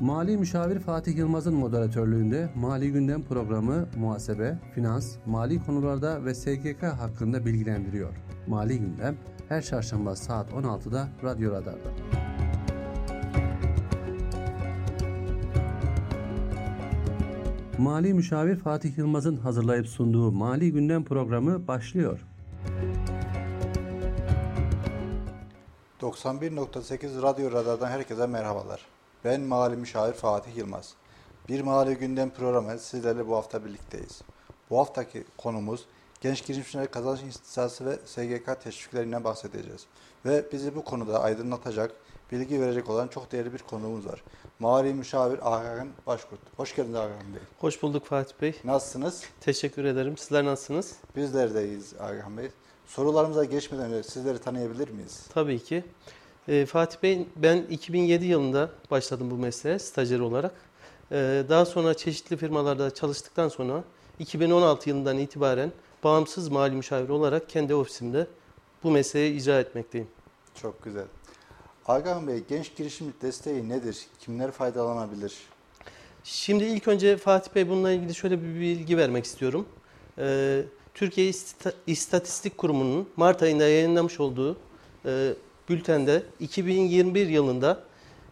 Mali Müşavir Fatih Yılmaz'ın moderatörlüğünde Mali Gündem programı muhasebe, finans, mali konularda ve SGK hakkında bilgilendiriyor. Mali Gündem her çarşamba saat 16'da Radyo Radar'da. Mali Müşavir Fatih Yılmaz'ın hazırlayıp sunduğu Mali Gündem programı başlıyor. 91.8 Radyo Radar'dan herkese merhabalar. Ben Mali Müşavir Fatih Yılmaz. Bir Mali Gündem programı sizlerle bu hafta birlikteyiz. Bu haftaki konumuz genç girişimciler kazanç istisası ve SGK teşviklerinden bahsedeceğiz. Ve bizi bu konuda aydınlatacak, bilgi verecek olan çok değerli bir konuğumuz var. Mali Müşavir Hakan Başkurt. Hoş geldiniz Hakan Bey. Hoş bulduk Fatih Bey. Nasılsınız? Teşekkür ederim. Sizler nasılsınız? Bizler de iyiyiz Hakan Bey. Sorularımıza geçmeden önce sizleri tanıyabilir miyiz? Tabii ki. Ee, Fatih Bey ben 2007 yılında başladım bu mesleğe stajyer olarak. Ee, daha sonra çeşitli firmalarda çalıştıktan sonra 2016 yılından itibaren bağımsız mali müşavir olarak kendi ofisimde bu mesleği icra etmekteyim. Çok güzel. Hakan Bey, genç girişimcilik desteği nedir? Kimler faydalanabilir? Şimdi ilk önce Fatih Bey bununla ilgili şöyle bir bilgi vermek istiyorum. Ee, Türkiye İsta- İstatistik Kurumu'nun Mart ayında yayınlamış olduğu e, bültende 2021 yılında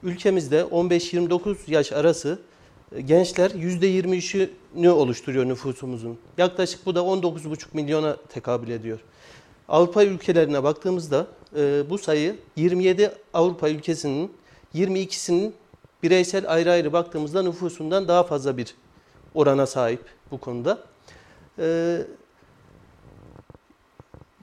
ülkemizde 15-29 yaş arası e, gençler %23'ünü oluşturuyor nüfusumuzun. Yaklaşık bu da 19,5 milyona tekabül ediyor. Avrupa ülkelerine baktığımızda e, bu sayı 27 Avrupa ülkesinin 22'sinin bireysel ayrı ayrı baktığımızda nüfusundan daha fazla bir orana sahip bu konuda. E,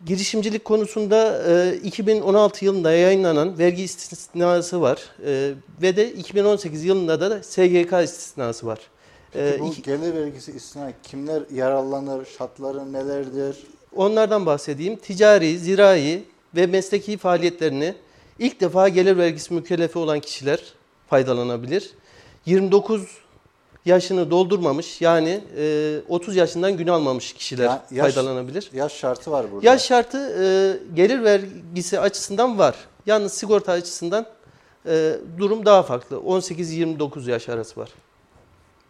girişimcilik konusunda e, 2016 yılında yayınlanan vergi istisnası var E, ve de 2018 yılında da SGK istisnası var. E, Peki bu iki- gelir vergisi istina kimler yararlanır, şartları nelerdir? Onlardan bahsedeyim. Ticari, zirai ve mesleki faaliyetlerini ilk defa gelir vergisi mükellefi olan kişiler faydalanabilir. 29 yaşını doldurmamış yani e, 30 yaşından gün almamış kişiler Ya- yaş- faydalanabilir. Yaş şartı var burada. Yaş şartı e, gelir vergisi açısından var. Yalnız sigorta açısından e, durum daha farklı. 18-29 yaş arası var.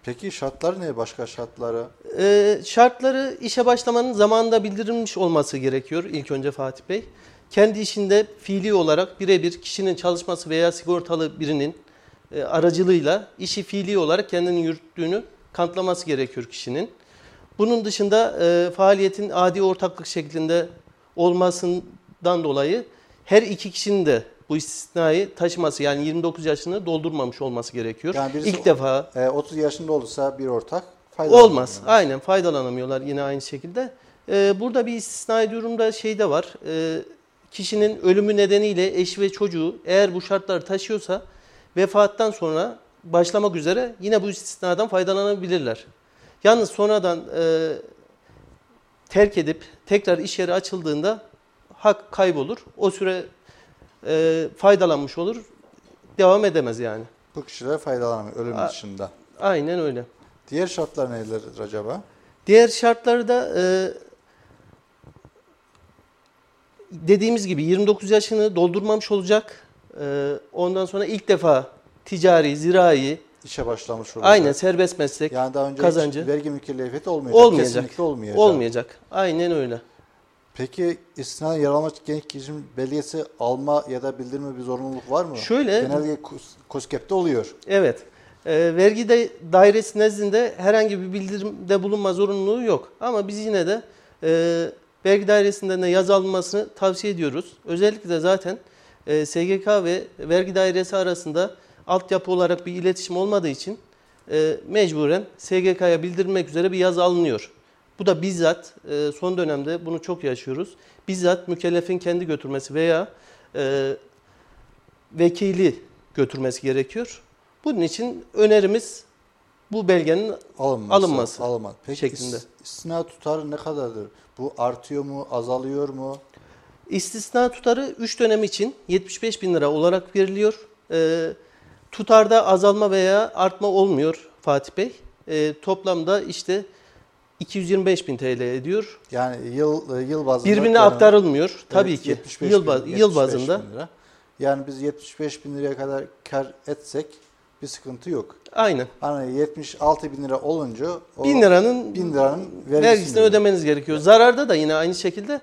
Peki şartları ne? Başka şartları? Ee, şartları işe başlamanın zamanında bildirilmiş olması gerekiyor ilk önce Fatih Bey. Kendi işinde fiili olarak birebir kişinin çalışması veya sigortalı birinin e, aracılığıyla işi fiili olarak kendini yürüttüğünü kanıtlaması gerekiyor kişinin. Bunun dışında e, faaliyetin adi ortaklık şeklinde olmasından dolayı her iki kişinin de bu istisnayı taşıması yani 29 yaşını doldurmamış olması gerekiyor. Yani birisi- İlk defa E, 30 yaşında olursa bir ortak faydalanır. Olmaz. Aynen faydalanamıyorlar yine aynı şekilde. Ee, burada bir istisnai durumda şey de var. Ee, kişinin ölümü nedeniyle eşi ve çocuğu eğer bu şartları taşıyorsa vefattan sonra başlamak üzere yine bu istisnadan faydalanabilirler. Yalnız sonradan e, terk edip tekrar iş yeri açıldığında hak kaybolur. O süre e, faydalanmış olur. Devam edemez yani. Bu kişiler faydalanamıyor ölüm A- dışında. Aynen öyle. Diğer şartlar nelerdir acaba? Diğer şartları da e, dediğimiz gibi 29 yaşını doldurmamış olacak. E, ondan sonra ilk defa ticari, zirai, İşe başlamış olacak. aynen serbest meslek Yani daha önce kazancı. vergi mükellefiyeti olmayacak. olmayacak. Kesinlikle olmayacak. Olmayacak. Aynen öyle. Peki istisna yer almak genç girişim belgesi alma ya da bildirme bir zorunluluk var mı? Şöyle- Genelde KOS- KOSGEB'de oluyor. Evet. E, vergi de, dairesi nezdinde herhangi bir bildirimde bulunma zorunluluğu yok. Ama biz yine de e, vergi dairesinden de yazı alınmasını tavsiye ediyoruz. Özellikle de zaten e, SGK ve vergi dairesi arasında altyapı olarak bir iletişim olmadığı için e, mecburen SGK'ya bildirmek üzere bir yazı alınıyor. Bu da bizzat e, son dönemde bunu çok yaşıyoruz. Bizzat mükellefin kendi götürmesi veya e, vekili götürmesi gerekiyor. Bunun için önerimiz bu belgenin Alınması. Alınması Alınmaz. Peki şeklinde. is- istisna tutarı ne kadardır? Bu artıyor mu, azalıyor mu? İstisna tutarı 3 dönem için 75 bin lira olarak veriliyor. E, tutarda azalma veya artma olmuyor Fatih Bey. E, toplamda işte 225 bin TL ediyor. Yani yıl yıl bazında Birbirine aktarılmıyor tabii Evet, ki. 75 Yıl, bin- baz- 75 yıl bazında. bin lira. Yani biz 75 bin liraya kadar kar etsek bir sıkıntı yok. Aynen. Hani 76 bin lira olunca o 1000 liranın 1000 liranın vergisini, vergisini ödemeniz gerekiyor. Zararda da yine aynı şekilde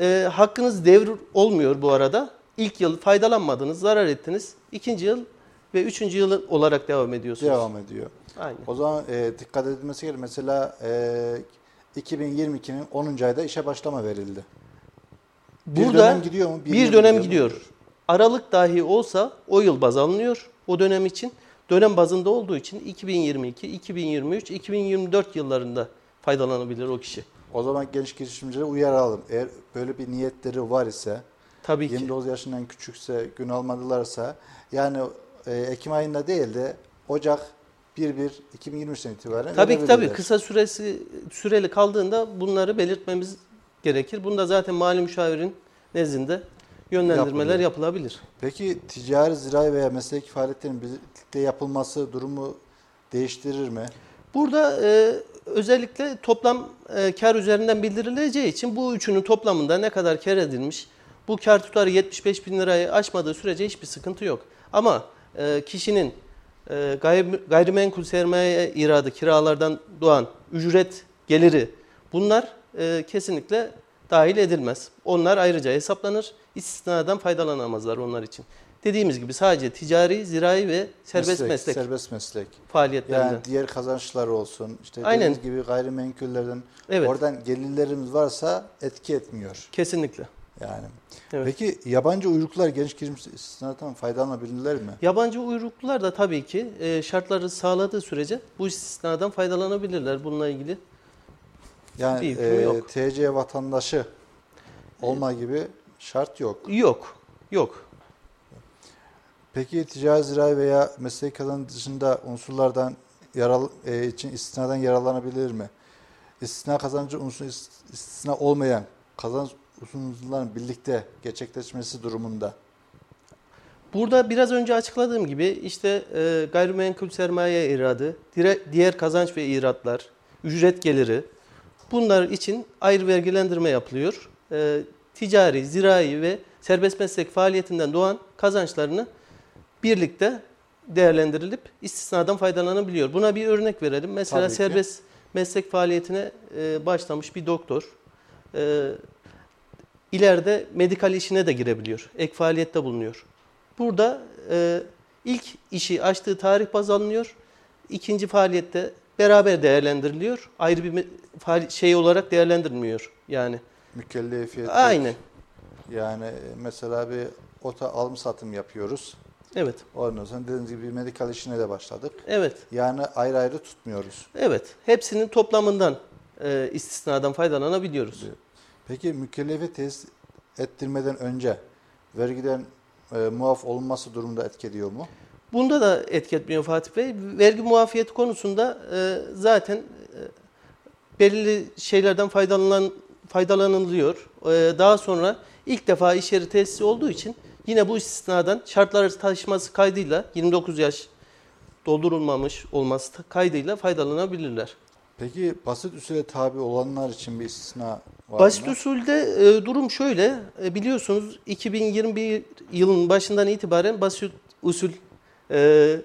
e, hakkınız devir olmuyor bu arada. İlk yıl faydalanmadınız, zarar ettiniz. İkinci yıl ve üçüncü yıl olarak devam ediyorsunuz. devam ediyor. Aynen. O zaman e, dikkat edilmesi gerekiyor. Mesela e, 2022'nin 10. ayda işe başlama verildi. Bir Burada dönem gidiyor mu? bir, yıl dönem mu? gidiyor. Aralık dahi olsa o yıl baz alınıyor o dönem için. Dönem bazında olduğu için 2022, 2023, 2024 yıllarında faydalanabilir o kişi. O zaman genç girişimcileri uyaralım. Eğer böyle bir niyetleri var ise, Tabii ki. 29 yaşından küçükse, gün almadılarsa, yani e, Ekim ayında değil de Ocak 1-1-2023'ten itibaren Tabii ki tabii kısa süresi süreli kaldığında bunları belirtmemiz gerekir. Bunda zaten mali müşavirin nezdinde yönlendirmeler Yapılıyor. yapılabilir. Peki ticari, zirai veya mesleki faaliyetlerin birlikte yapılması durumu değiştirir mi? Burada e, özellikle toplam e, kar üzerinden bildirileceği için bu üçünün toplamında ne kadar kar edilmiş, bu kar tutarı 75 bin lirayı aşmadığı sürece hiçbir sıkıntı yok. Ama e, kişinin e, gayri, gayrimenkul sermaye iradı, kiralardan doğan ücret geliri bunlar e, kesinlikle dahil edilmez. Onlar ayrıca hesaplanır, istisnadan faydalanamazlar onlar için. Dediğimiz gibi sadece ticari, zirai ve serbest meslek, Serbest meslek. faaliyetlerinden. Yani diğer kazançlar olsun. İşte Aynen. dediğiniz gibi gayrimenkullerden Evet. oradan gelirlerimiz varsa etki etmiyor. Kesinlikle. Yani. Evet. Peki yabancı uyruklar genç girişimci istisnadan faydalanabilirler mi? Yabancı uyruklular da tabii ki e, şartları sağladığı sürece bu istisnadan faydalanabilirler. Bununla ilgili Yani Bir e, yok. TC vatandaşı olma gibi şart yok. yok. Yok. Peki ticari zirai veya mesleki kazanç dışında unsurlardan yaral, e, için istisnadan yararlanabilir mi? İstisna kazancı unsur is- istisna olmayan kazanç unsurların birlikte gerçekleşmesi durumunda Burada biraz önce açıkladığım gibi işte e, gayrimenkul sermaye iradı, diğer kazanç ve iratlar, ücret geliri bunlar için ayrı vergilendirme yapılıyor. E, ticari, zirai ve serbest meslek faaliyetinden doğan kazançlarını birlikte değerlendirilip istisnadan faydalanabiliyor. Buna bir örnek verelim. Mesela Tabii ki. serbest meslek faaliyetine e, başlamış bir doktor e, ileride medikal işine de girebiliyor. Ek faaliyette bulunuyor. Burada e, ilk işi açtığı tarih baz alınıyor. İkinci faaliyette beraber değerlendiriliyor. Ayrı bir şey olarak değerlendirilmiyor yani. mükellefiyet Aynen. yani mesela bir ota alım satım yapıyoruz. Evet. Ondan sonra dediğiniz gibi medikal işine de başladık. Evet. Yani ayrı ayrı tutmuyoruz. Evet. Hepsinin toplamından e, istisnadan faydalanabiliyoruz. Peki mükellefiyet tesis ettirmeden önce vergiden e, muaf olunması durumunda etki ediyor mu? Bunda da etki etmiyor Fatih Bey. Vergi muafiyeti konusunda e, zaten e, belirli şeylerden faydalanan, faydalanılıyor. E, daha sonra ilk defa iş yeri tesisi olduğu için yine bu istisnadan şartları taşıması kaydıyla 29 yaş doldurulmamış olması kaydıyla faydalanabilirler. Peki basit usule tabi olanlar için bir istisna var Basit mı? usulde e, durum şöyle. E, biliyorsunuz 2021 yılın başından itibaren basit usul e,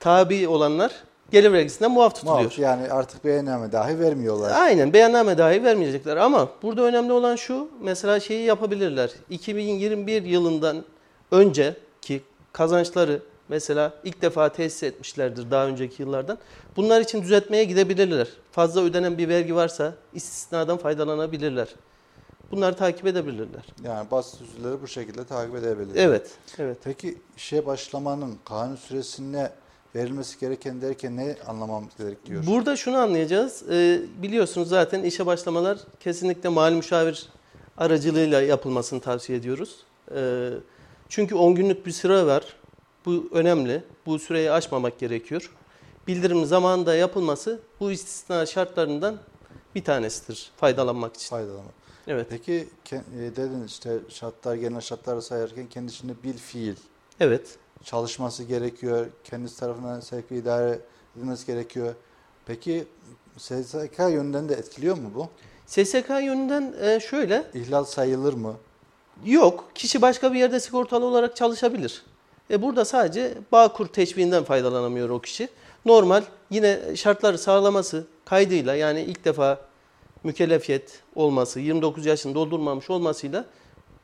tabi olanlar gelir vergisinden muaf tutuluyor. Muaf, yani artık beyanname dahi vermiyorlar. Aynen beyanname dahi vermeyecekler ama burada önemli olan şu mesela şeyi yapabilirler. 2021 yılından önceki kazançları mesela ilk defa tesis etmişlerdir daha önceki yıllardan. Bunlar için düzeltmeye gidebilirler. Fazla ödenen bir vergi varsa istisnadan faydalanabilirler. Bunları takip edebilirler. Yani basit usulleri bu şekilde takip edebilir. Evet. Evet. Peki işe başlamanın kanun süresine verilmesi gereken derken ne anlamamız gerekiyor? Burada şunu anlayacağız. Ee, biliyorsunuz zaten işe başlamalar kesinlikle mali müşavir aracılığıyla yapılmasını tavsiye ediyoruz. Ee, çünkü 10 günlük bir süre var. Bu önemli. Bu süreyi aşmamak gerekiyor. Bildirim zamanında yapılması bu istisna şartlarından bir tanesidir faydalanmak için. Faydalanma. Evet. Peki e, dedin işte şartlar genel şartları sayarken kendisinde bil fiil Evet. çalışması gerekiyor. Kendisi tarafından sevk idare edilmesi gerekiyor. Peki SSK yönünden de etkiliyor mu bu? SSK yönünden e, şöyle İhlal sayılır mı? Yok. Kişi başka bir yerde sigortalı olarak çalışabilir. E burada sadece Bağkur teşviğinden faydalanamıyor o kişi. Normal yine şartları sağlaması kaydıyla yani ilk defa mükellefiyet olması, 29 yaşını doldurmamış olmasıyla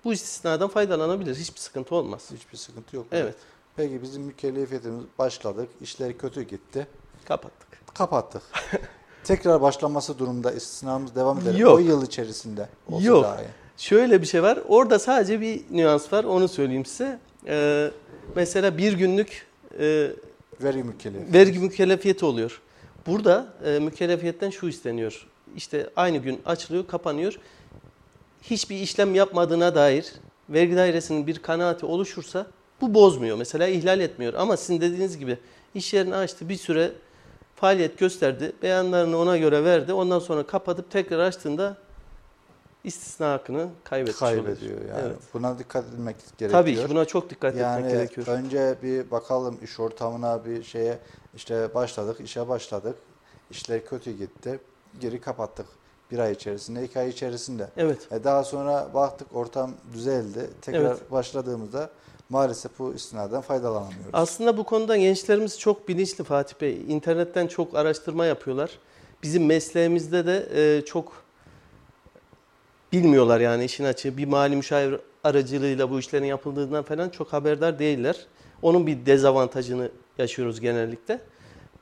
bu istisnadan faydalanabilir. Hiçbir sıkıntı olmaz. Hiçbir sıkıntı yok. Evet, Peki bizim mükellefiyetimiz başladık. İşleri kötü gitti. kapattık. Kapattık. Tekrar başlaması durumda istisnamız devam eder. Yok. O yıl içerisinde olsa Yok. daha iyi. Şöyle bir şey var. Orada sadece bir nüans var. Onu söyleyeyim size. Ee, mesela bir günlük e, Vergi mükellefiyeti. vergi mükellefiyeti oluyor. Burada e, mükellefiyetten şu isteniyor. İşte aynı gün açılıyor, kapanıyor. Hiçbir işlem yapmadığına dair vergi dairesinin bir kanaati oluşursa bu bozmuyor. Mesela ihlal etmiyor. Ama sizin dediğiniz gibi iş yerini açtı, bir süre faaliyet gösterdi, beyanlarını ona göre verdi. Ondan sonra kapatıp tekrar açtığında istisna hakkını kaybetmiş kaybediyor yani. Evet. Buna dikkat edilmek gerekiyor. Tabii ki buna çok dikkat yani etmek gerekiyor. önce bir bakalım iş ortamına bir şeye işte başladık, işe başladık. İşler kötü gitti. Geri kapattık. Bir ay içerisinde, iki ay içerisinde. Evet. E daha sonra baktık ortam düzeldi. Tekrar Evet. başladığımızda maalesef bu istinaden faydalanamıyoruz. Aslında bu konuda gençlerimiz çok bilinçli Fatih Bey. İnternetten çok araştırma yapıyorlar. Bizim mesleğimizde de e, çok bilmiyorlar yani işin açığı. Bir mali müşavir aracılığıyla bu işlerin yapıldığından falan çok haberdar değiller. Onun bir dezavantajını yaşıyoruz genellikle.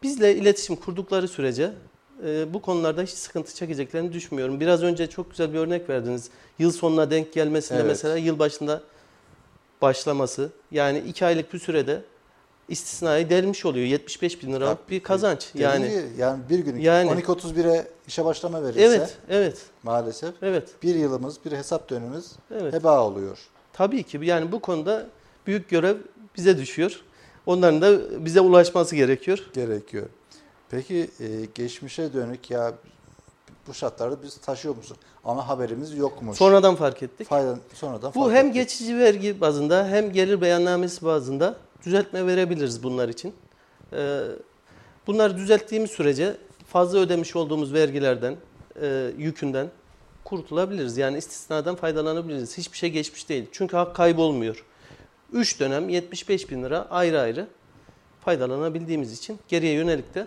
Bizle iletişim kurdukları sürece e, bu konularda hiç sıkıntı çekeceklerini düşünmüyorum. Biraz önce çok güzel bir örnek verdiniz. Yıl sonuna denk gelmesinde Evet. mesela yıl başında başlaması yani iki aylık bir sürede istisnai delmiş oluyor. 75 bin liralık Tabii. bir kazanç. Yani yani bir gün Yani- 12.31'e işe başlama verirse evet, evet, maalesef evet, bir yılımız, bir hesap dönümümüz evet. heba oluyor. Tabii ki yani bu konuda büyük görev bize düşüyor. Onların da bize ulaşması gerekiyor. gerekiyor. Peki e, geçmişe dönük ya bu şartlarda biz taşıyor musun? Ama haberimiz yokmuş. Sonradan fark ettik. Fayda, sonradan Bu fark hem ettik. geçici vergi bazında hem gelir beyannamesi bazında düzeltme verebiliriz bunlar için. Ee, bunları düzelttiğimiz sürece fazla ödemiş olduğumuz vergilerden, e, yükünden kurtulabiliriz. Yani istisnadan faydalanabiliriz. Hiçbir şey geçmiş değil. Çünkü hak kaybolmuyor. 3 dönem 75 bin lira ayrı ayrı faydalanabildiğimiz için geriye yönelik de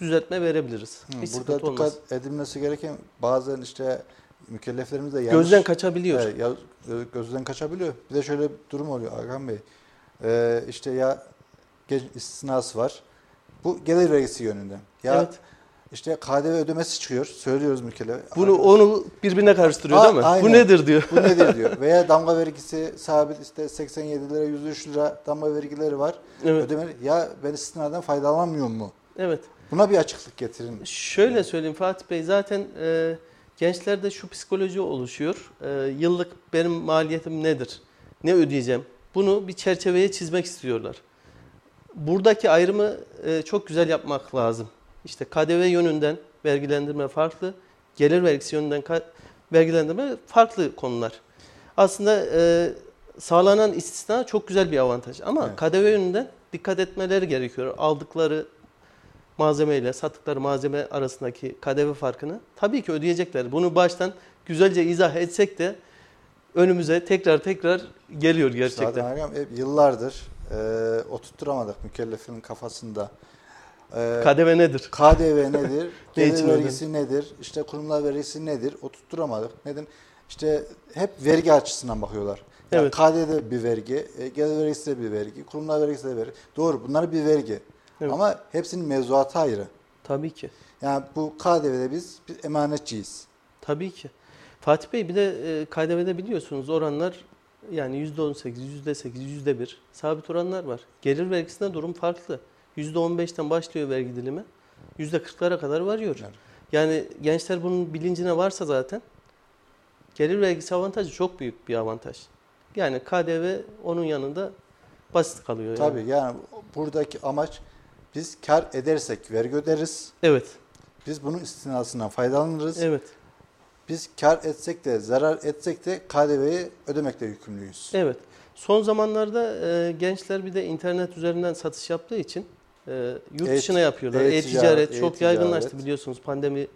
düzeltme verebiliriz. Hı, Hiç Burada dikkat olmaz. edilmesi gereken bazen işte mükelleflerimiz de yanlış Gözden kaçabiliyor. Evet, ya, e, gözden kaçabiliyor. Bir de şöyle bir durum oluyor Hakan Bey. Ee, işte ya istisnası var. Bu gelir vergisi yönünden. Ya Evet. işte KDV ödemesi çıkıyor. Söylüyoruz mükellef. Bunu onu birbirine karıştırıyor Aa, değil mi? aynen. Bu nedir diyor. Bu nedir diyor. Veya damga vergisi sabit işte 87 lira 103 lira damga vergileri var. Evet. Ödeme ya ben istisnadan faydalanmıyor mu? Evet. Buna bir açıklık getirin. Şöyle söyleyeyim Fatih Bey zaten e, gençlerde şu psikoloji oluşuyor. E, yıllık benim maliyetim nedir? Ne ödeyeceğim? Bunu bir çerçeveye çizmek istiyorlar. Buradaki ayrımı e, çok güzel yapmak lazım. İşte KDV yönünden vergilendirme farklı, gelir vergisi yönünden vergilendirme farklı konular. Aslında e, sağlanan istisna çok güzel bir avantaj ama Evet. KDV yönünden dikkat etmeleri gerekiyor. Aldıkları malzeme ile sattıkları malzeme arasındaki KDV farkını tabii ki ödeyecekler. Bunu baştan güzelce izah etsek de önümüze tekrar tekrar geliyor gerçekten. Zaten Hakan hep yıllardır e, oturtturamadık mükellefin kafasında. E, KDV nedir? KDV nedir? Ne Gelir vergisi nedir? İşte kurumlar vergisi nedir? Oturtturamadık. Neden? İşte hep vergi açısından bakıyorlar. Yani Evet. KDV bir vergi, e, gelir vergisi de bir vergi, kurumlar vergisi de bir vergi. Doğru bunlar bir vergi. Evet. Ama hepsinin mevzuatı ayrı. Tabii ki. Yani bu KDV'de biz bir emanetçiyiz. Tabii ki. Fatih Bey bir de e, KDV'de biliyorsunuz oranlar yani %18, %8, %1 sabit oranlar var. Gelir vergisinde durum farklı. %15'ten başlıyor vergi dilimi. %40'lara kadar varıyor. Evet. Yani gençler bunun bilincine varsa zaten gelir vergisi avantajı çok büyük bir avantaj. Yani KDV onun yanında basit kalıyor. Yani. Tabii yani buradaki amaç biz kar edersek vergi öderiz. Evet. Biz bunun istinasından faydalanırız. Evet. Biz kar etsek de zarar etsek de KDV'yi ödemekle yükümlüyüz. Evet. Son zamanlarda e, gençler bir de internet üzerinden satış yaptığı için e, yurt E- dışına yapıyorlar. e-ticaret, E-ticaret çok e-ticaret. yaygınlaştı biliyorsunuz pandemi ile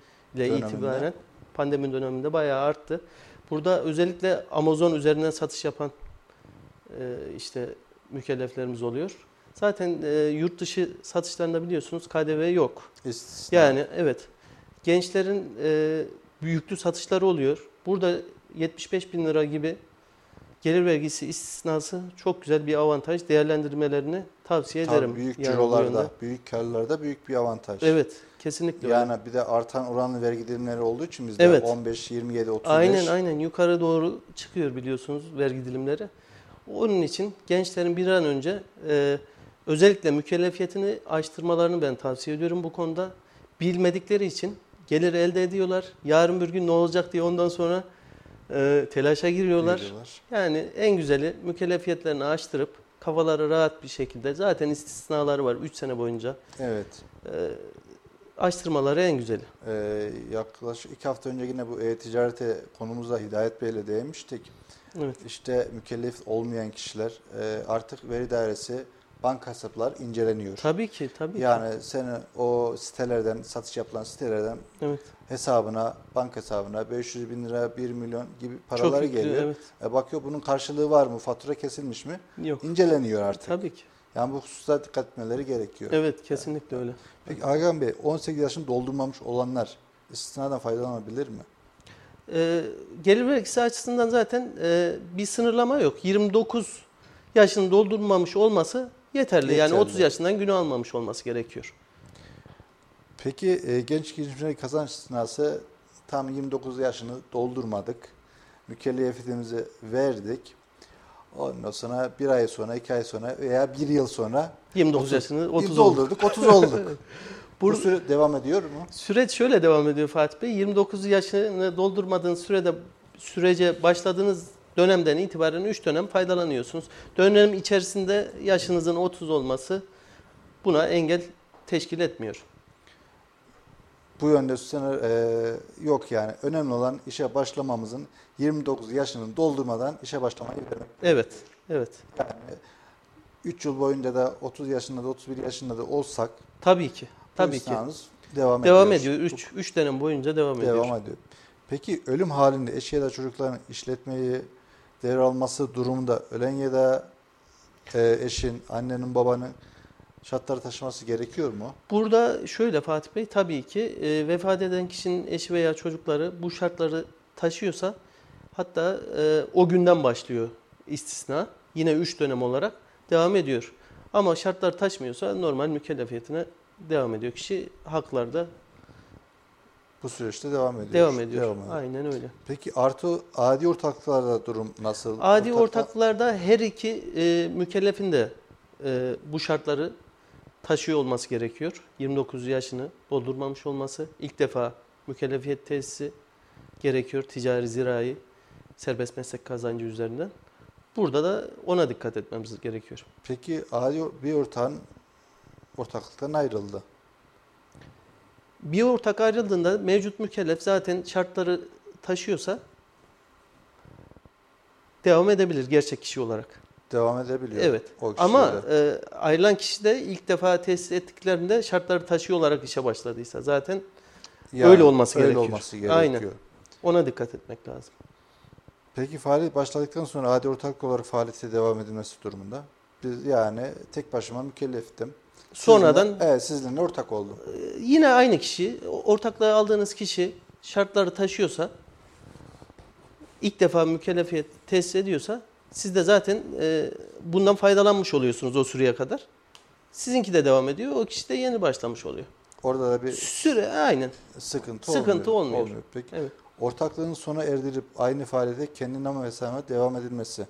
Döneminde. itibaren. Pandemi döneminde bayağı arttı. Burada özellikle Amazon üzerinden satış yapan e, işte mükelleflerimiz oluyor. Zaten e, yurt dışı satışlarında biliyorsunuz KDV yok. İstisna. Yani evet gençlerin e, yüklü satışları oluyor. Burada 75 bin lira gibi gelir vergisi istisnası çok güzel bir avantaj. Değerlendirmelerini tavsiye Tabii ederim. büyük yani cirolarda, büyük karlarda büyük bir avantaj. Evet kesinlikle öyle. Yani bir de artan oranlı vergi dilimleri olduğu için bizde Evet. 15, 27, 35. Aynen aynen yukarı doğru çıkıyor biliyorsunuz vergi dilimleri. Onun için gençlerin bir an önce e, özellikle mükellefiyetini açtırmalarını ben tavsiye ediyorum bu konuda. Bilmedikleri için gelir elde ediyorlar. Yarın bir gün ne olacak diye ondan sonra e, telaşa giriyorlar. Geliyorlar. Yani en güzeli mükellefiyetlerini açtırıp kafaları rahat bir şekilde zaten istisnaları var 3 sene boyunca. Evet. E, açtırmaları en güzeli. Ee, yaklaşık iki hafta önce yine bu e-ticarete konumuzda Hidayet Bey'le değinmiştik. Evet. İşte mükellef olmayan kişiler e, artık veri dairesi banka hesaplar inceleniyor. Tabii ki tabii ki. Yani senin o sitelerden, satış yapılan sitelerden Evet. hesabına, banka hesabına 500 bin lira, 1 milyon gibi Çok paralar yüklü, geliyor. Evet. E bakıyor bunun karşılığı var mı, fatura kesilmiş mi? Yok. İnceleniyor artık. Tabii ki. Yani bu hususta dikkat etmeleri gerekiyor. Evet kesinlikle öyle. Peki Hakan Bey 18 yaşını doldurmamış olanlar istisnadan faydalanabilir mi? Ee, gelir vergisi açısından zaten e, bir sınırlama yok. 29 yaşını doldurmamış olması yeterli. Yani Yeterli. 30 yaşından günü almamış olması gerekiyor. Peki e, genç girişimcilerin kazanç istisnası tam 29 yaşını doldurmadık. Mükellefiyetimizi verdik. Ondan sonra bir ay sonra, iki ay sonra veya bir yıl sonra 29 30 yaşını 30 oldu. doldurduk, 30 olduk. Bu süre devam ediyor mu? Süreç şöyle devam ediyor Fatih Bey. 29 yaşını doldurmadığınız sürede sürece başladığınız dönemden itibaren 3 dönem faydalanıyorsunuz. Dönem içerisinde yaşınızın 30 olması buna engel teşkil etmiyor. Bu yönde sınır e, yok yani. Önemli olan işe başlamamızın 29 yaşını doldurmadan işe başlamayı vermek. Evet. Evet. Yani 3 yıl boyunca da 30 yaşında da 31 yaşında da olsak Tabii ki. Tabii ki. devam, Devam ediyor. ediyor. 3 3 dönem boyunca devam, ediyor. Devam ediyor. Peki ölüm halinde eşi ya da çocukların işletmeyi devralması durumunda ölen ya da e, eşin, annenin, babanın şartları taşıması gerekiyor mu? Burada şöyle Fatih Bey tabii ki e, vefat eden kişinin eşi veya çocukları bu şartları taşıyorsa hatta e, o günden başlıyor istisna. Yine 3 dönem olarak devam ediyor. Ama şartlar taşmıyorsa normal mükellefiyetine devam ediyor. Kişi haklarda Bu süreçte devam ediyor. devam ediyor. Devam ediyor. Aynen öyle. Peki artı adi ortaklıklarda durum nasıl? Adi Ortaklar- ortaklarda her iki e, mükellefin de e, bu şartları taşıyor olması gerekiyor. 29 yaşını doldurmamış olması, ilk defa mükellefiyet tesisi gerekiyor ticari zirai serbest meslek kazancı üzerinden. Burada da ona dikkat etmemiz gerekiyor. Peki adi bir ortağın ortaklıktan ayrıldı. Bir ortak ayrıldığında mevcut mükellef zaten şartları taşıyorsa devam edebilir gerçek kişi olarak. Devam edebiliyor. Evet. O Ama e, ayrılan kişi de ilk defa tesis ettiklerinde şartları taşıyor olarak işe başladıysa zaten Yani öyle olması öyle gerekiyor. olması gerekiyor. Aynen. ona dikkat etmek lazım. Peki faaliyet başladıktan sonra adi ortaklık olarak faaliyete devam edilmesi durumunda biz yani tek başıma mükelleftim. Sonradan Sizinle, evet sizinle ortak oldum. e, yine aynı kişi, ortaklığa aldığınız kişi şartları taşıyorsa, ilk defa mükellefiyet tesis ediyorsa siz de zaten e, bundan faydalanmış oluyorsunuz o süreye kadar. Sizinki de devam ediyor, o kişi de yeni başlamış oluyor. Orada da bir Süre aynen. sıkıntı, Sıkıntı olmuyor. Peki Evet. ortaklığın sona erdirip aynı faaliyete kendi nama ve devam edilmesi.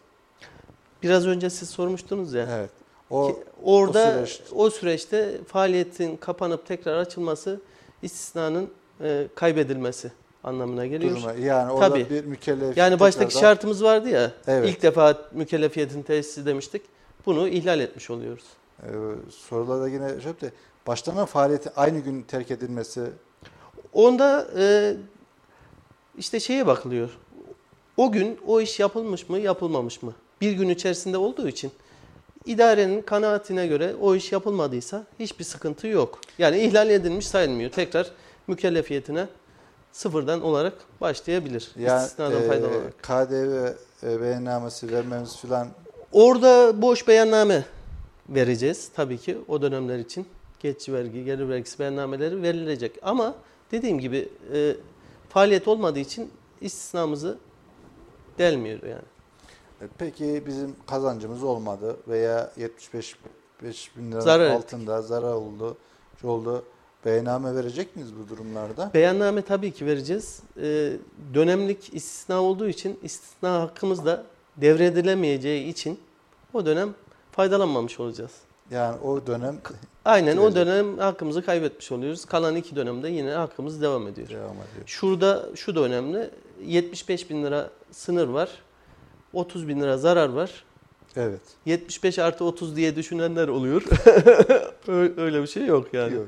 Biraz önce siz sormuştunuz ya. Evet. O Ki orada o o, süreç- süreçte faaliyetin kapanıp tekrar açılması istisnanın e, kaybedilmesi anlamına geliyor. duruma yani orada Tabii. bir mükellef Yani baştaki tekrardan- şartımız vardı ya. Evet. ilk defa mükellefiyetin tesisi demiştik. Bunu ihlal etmiş oluyoruz. Ee, sorularda yine şöyle de başlanan faaliyeti aynı gün terk edilmesi Onda e, işte şeye bakılıyor. O gün o iş yapılmış mı, yapılmamış mı? Bir gün içerisinde olduğu için idarenin kanaatine göre o iş yapılmadıysa hiçbir sıkıntı yok. Yani ihlal edilmiş sayılmıyor. Tekrar mükellefiyetine sıfırdan olarak başlayabilir. yani İstisnadan e. KDV e, beyannamesi vermemiz filan Orada boş beyanname vereceğiz tabii ki o dönemler için. Geçici vergi, gelir vergisi beyannameleri verilecek. Ama dediğim gibi e, faaliyet olmadığı için istisnamızı delmiyor yani. E, Peki bizim kazancımız olmadı veya 75 5 bin lira Zarar altında zarar oldu, oldu. Beyanname verecek miyiz bu durumlarda? Beyanname tabii ki vereceğiz. E, dönemlik istisna olduğu için istisna hakkımız da devredilemeyeceği için o dönem faydalanmamış olacağız. Yani o dönem Aynen o dönem hakkımızı kaybetmiş oluyoruz. Kalan iki dönemde yine hakkımız devam ediyor. devam ediyor. Şurada şu da önemli. 75 bin lira sınır var. 30 bin lira zarar var. Evet. 75 artı 30 diye düşünenler oluyor. Öyle bir şey yok yani. Yok.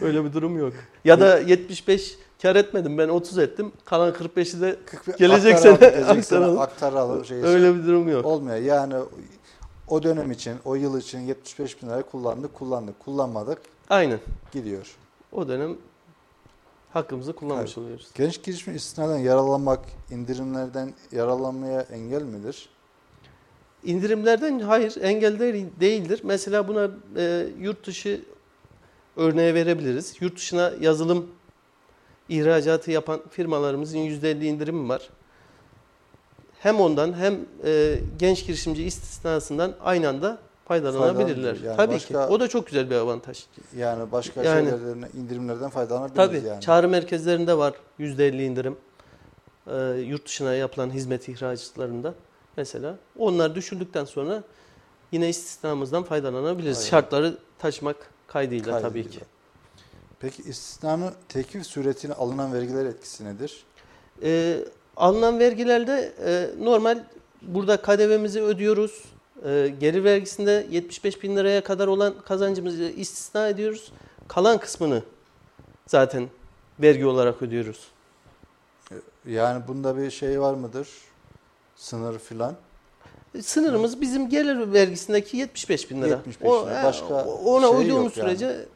Öyle bir durum yok. Ya da 75 kar etmedim ben 30 ettim. Kalan 45'i de Gelecek Aktaralım, sene aktaralım. aktaralım. Şey, öyle bir durum yok. Olmuyor. Yani o dönem için, o yıl için 75 bin lirayı kullandık, kullandık, kullanmadık, Aynen. gidiyor. O dönem hakkımızı kullanmış Evet. oluyoruz. Genç girişim istisnadan yararlanmak, indirimlerden yararlanmaya engel midir? İndirimlerden hayır engel değil- değildir. Mesela buna e, yurt dışı örneği verebiliriz. Yurt dışına yazılım ihracatı yapan firmalarımızın %50 indirimi var. Hem ondan hem e, genç girişimci istisnasından aynı anda faydalanabilirler. Faydalanabilir. Yani Tabii başka- ki. O da çok güzel bir avantaj. Yani başka Yani- şeylerden, indirimlerden faydalanabiliriz Tabii. yani. Çağrı merkezlerinde var %50 indirim. E, yurt dışına yapılan hizmet ihracatlarında mesela. Onlar düşüldükten sonra yine istisnamızdan faydalanabiliriz. Aynen. Şartları taşımak kaydıyla, tabii Kaydıyla. ki. Peki istisnanın tekif suretine alınan vergiler etkisi nedir? E, alınan vergilerde e, normal burada KDV'mizi ödüyoruz. E, gelir vergisinde 75 bin liraya kadar olan kazancımızı istisna ediyoruz. Kalan kısmını zaten vergi olarak ödüyoruz. Yani bunda bir şey var mıdır? Sınır filan. Sınırımız bizim gelir vergisindeki 75 bin lira. 75 O, lira. e, Başka ona şey uyduğumuz yok yani. sürece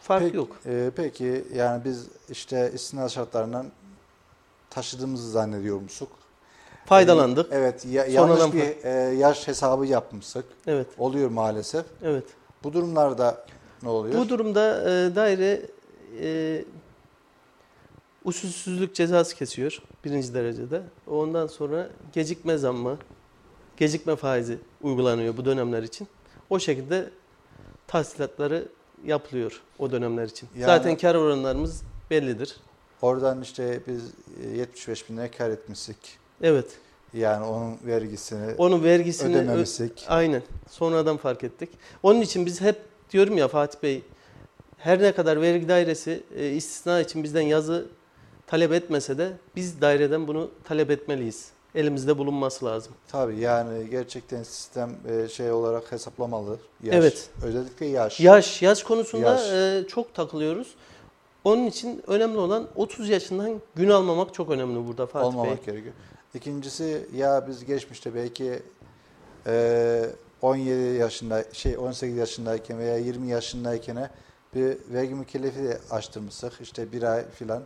fark Peki- yok. e, peki yani biz işte istisna şartlarından taşıdığımızı zannediyor musun? Faydalandık. Evet, ya, Sonradan yanlış bir e, yaş hesabı yapmıştık. Evet, Oluyor maalesef. evet. Bu durumlarda ne oluyor? Bu durumda e, daire e, usulsüzlük cezası kesiyor birinci derecede. Ondan sonra gecikme zammı, gecikme faizi uygulanıyor bu dönemler için. O şekilde tahsilatları yapılıyor o dönemler için. Yani- Zaten kar oranlarımız bellidir. Oradan işte biz e, 75 bin lira kar etmiştik. Evet. Yani onun vergisini Onun vergisini ö- ödememiştik. Aynen. Sonradan fark ettik. Onun için biz hep diyorum ya Fatih Bey her ne kadar vergi dairesi e, istisna için bizden yazı talep etmese de biz daireden bunu talep etmeliyiz. Elimizde bulunması lazım. Tabii yani gerçekten sistem e, şey olarak hesaplamalı. Yaş. Evet. Özellikle yaş. Yaş, yaş konusunda Yaş. e, çok takılıyoruz. Onun için önemli olan 30 yaşından gün almamak çok önemli burada Fatih olmamak Bey. gerekiyor. İkincisi ya biz geçmişte belki e, 17 yaşında şey 18 yaşındayken veya 20 yaşındayken bir vergi mükellefi de açtırmıştık. işte bir ay filan.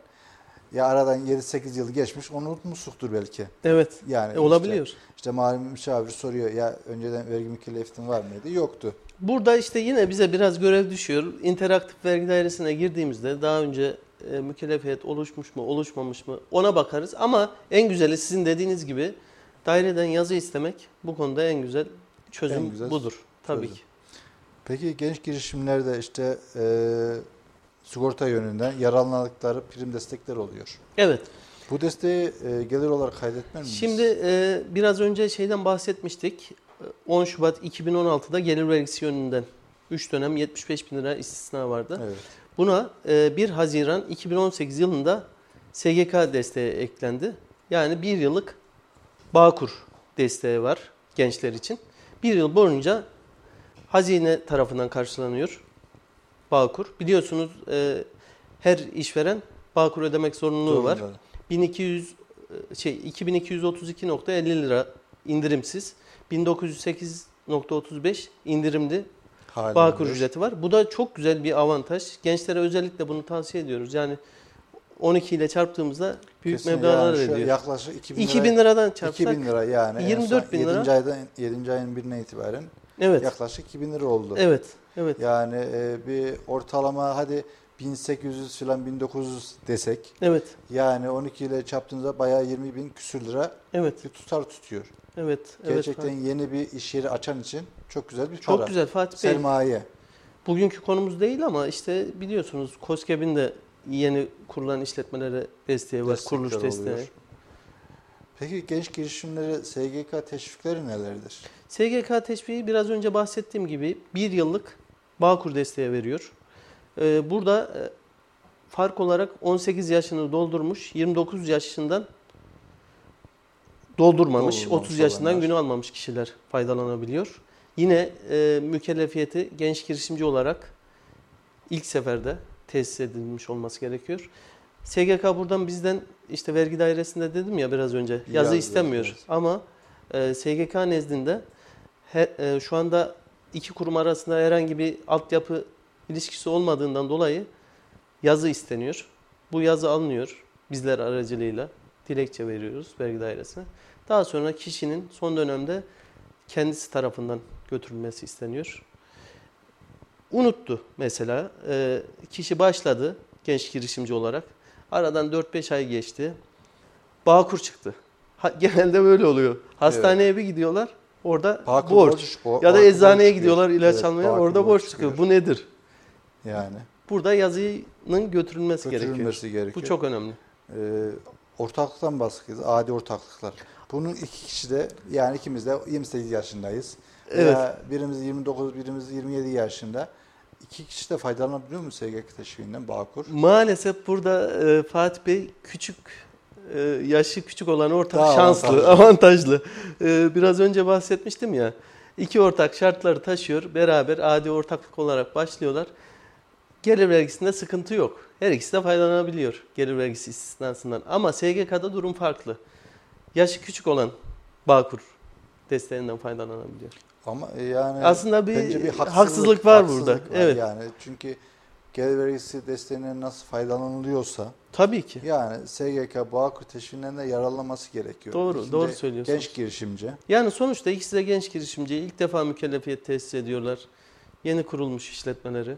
Ya aradan 7-8 yıl geçmiş onu unutmuştuktur belki. Evet. Yani e, işte- olabiliyor. İşte mali müşavir soruyor ya önceden vergi mükellefliğin var mıydı? Yoktu. Burada işte yine bize biraz görev düşüyor. İnteraktif vergi dairesine girdiğimizde daha önce e, mükellefiyet oluşmuş mu, oluşmamış mı ona bakarız. Ama en güzeli sizin dediğiniz gibi daireden yazı istemek bu konuda en güzel çözüm En güzel budur. Tabii çözüm. ki. Peki genç girişimlerde işte e, sigorta yönünden yararlandıkları prim destekleri oluyor. Evet. Bu desteği e, gelir olarak kaydetmez miyiz? Şimdi e, biraz önce şeyden bahsetmiştik. E, 10 Şubat 2016'da gelir vergisi yönünden 3 dönem 75 bin lira istisna vardı. Evet. Buna e, 1 Haziran 2018 yılında SGK desteği eklendi. Yani bir yıllık Bağkur desteği var gençler için. Bir yıl boyunca hazine tarafından karşılanıyor Bağkur. Biliyorsunuz e, her işveren Bağkur ödemek zorunluluğu var. Zorunda. 1200 e, şey 2232.50 lira indirimsiz. 1908.35 indirimli Haliyle. Bağkur ücreti var. Bu da çok güzel bir avantaj. Gençlere özellikle bunu tavsiye ediyoruz. Yani 12 ile çarptığımızda büyük Kesinlikle meblağlar yani ediyor. Yaklaşık 2000 lira. 2000 liradan çarpsak 2000 lira yani. en 24 son bin lira. 7. aydan 7. ayın birine itibaren evet. yaklaşık 2000 lira oldu. Evet. Evet. Yani e, bir ortalama hadi 1800 falan 1900 desek Evet. yani 12 ile çarptığınızda bayağı 20 bin küsür lira Evet. bir tutar tutuyor. Evet. evet. Gerçekten yeni bir iş yeri açan için çok güzel bir Çok para. güzel Fatih Bey. Sermaye. Bugünkü konumuz değil ama işte biliyorsunuz KOSGEB'in de yeni kurulan işletmelere desteği var. Destekler kuruluş oluyor. desteği. Peki genç girişimleri SGK teşvikleri nelerdir? SGK teşviği biraz önce bahsettiğim gibi bir yıllık Bağkur desteği veriyor. Ee, burada e, fark olarak 18 yaşını doldurmuş, 29 yaşından doldurmamış, Doldurmamış 30 yaşından olanlar. günü almamış kişiler faydalanabiliyor. Yine e, mükellefiyeti genç girişimci olarak ilk seferde tesis edilmiş olması gerekiyor. SGK buradan bizden işte vergi dairesinde dedim ya biraz önce yazı, Yazdı, istemiyor. evet. Ama e, SGK nezdinde he- e, şu anda iki kurum arasında herhangi bir altyapı ilişkisi olmadığından dolayı yazı isteniyor. Bu yazı alınıyor bizler aracılığıyla. Dilekçe veriyoruz vergi dairesine. Daha sonra kişinin son dönemde kendisi tarafından götürülmesi isteniyor. Unuttu mesela. E, kişi başladı genç girişimci olarak. Aradan 4-5 ay geçti. Bağkur çıktı. Ha, genelde böyle oluyor. Hastaneye bir gidiyorlar. Orada Bağkur borç. borç, bo- Ya da eczaneye gidiyorlar ilaç Evet, almaya. Bağkur Orada borç çıkıyor. Bu nedir? Yani Burada yazının götürülmesi, gerekiyor. götürülmesi gerekiyor. Bu çok önemli. Ee, ortaklıktan bahsediyoruz. Adi ortaklıklar. Bunun iki kişi de yani ikimiz de 28 yaşındayız. Veya birimiz 29, birimiz 27 yaşında. İki kişi de faydalanabiliyor mu SGK teşviğinden Bağkur? Maalesef burada e, Fatih Bey küçük e, yaşı küçük olan ortak Daha şanslı, avantajlı. avantajlı. E, biraz önce bahsetmiştim ya. İki ortak şartları taşıyor. Beraber adi ortaklık olarak başlıyorlar. Gelir vergisinde sıkıntı yok. Her ikisi de faydalanabiliyor gelir vergisi istisnasından. Ama SGK'da durum farklı. Yaşı küçük olan Bağkur desteğinden faydalanabiliyor. Ama yani Aslında bir, bence bir haksızlık, var haksızlık burada. var evet. Yani çünkü gelir vergisi desteğinden nasıl faydalanılıyorsa Tabii ki. yani SGK Bağkur teşviğinden de yararlanması gerekiyor. Doğru, İkisi doğru de söylüyorsunuz. Genç girişimci. Yani sonuçta ikisi de genç girişimci. ilk defa mükellefiyet tesis ediyorlar. Yeni kurulmuş işletmeleri.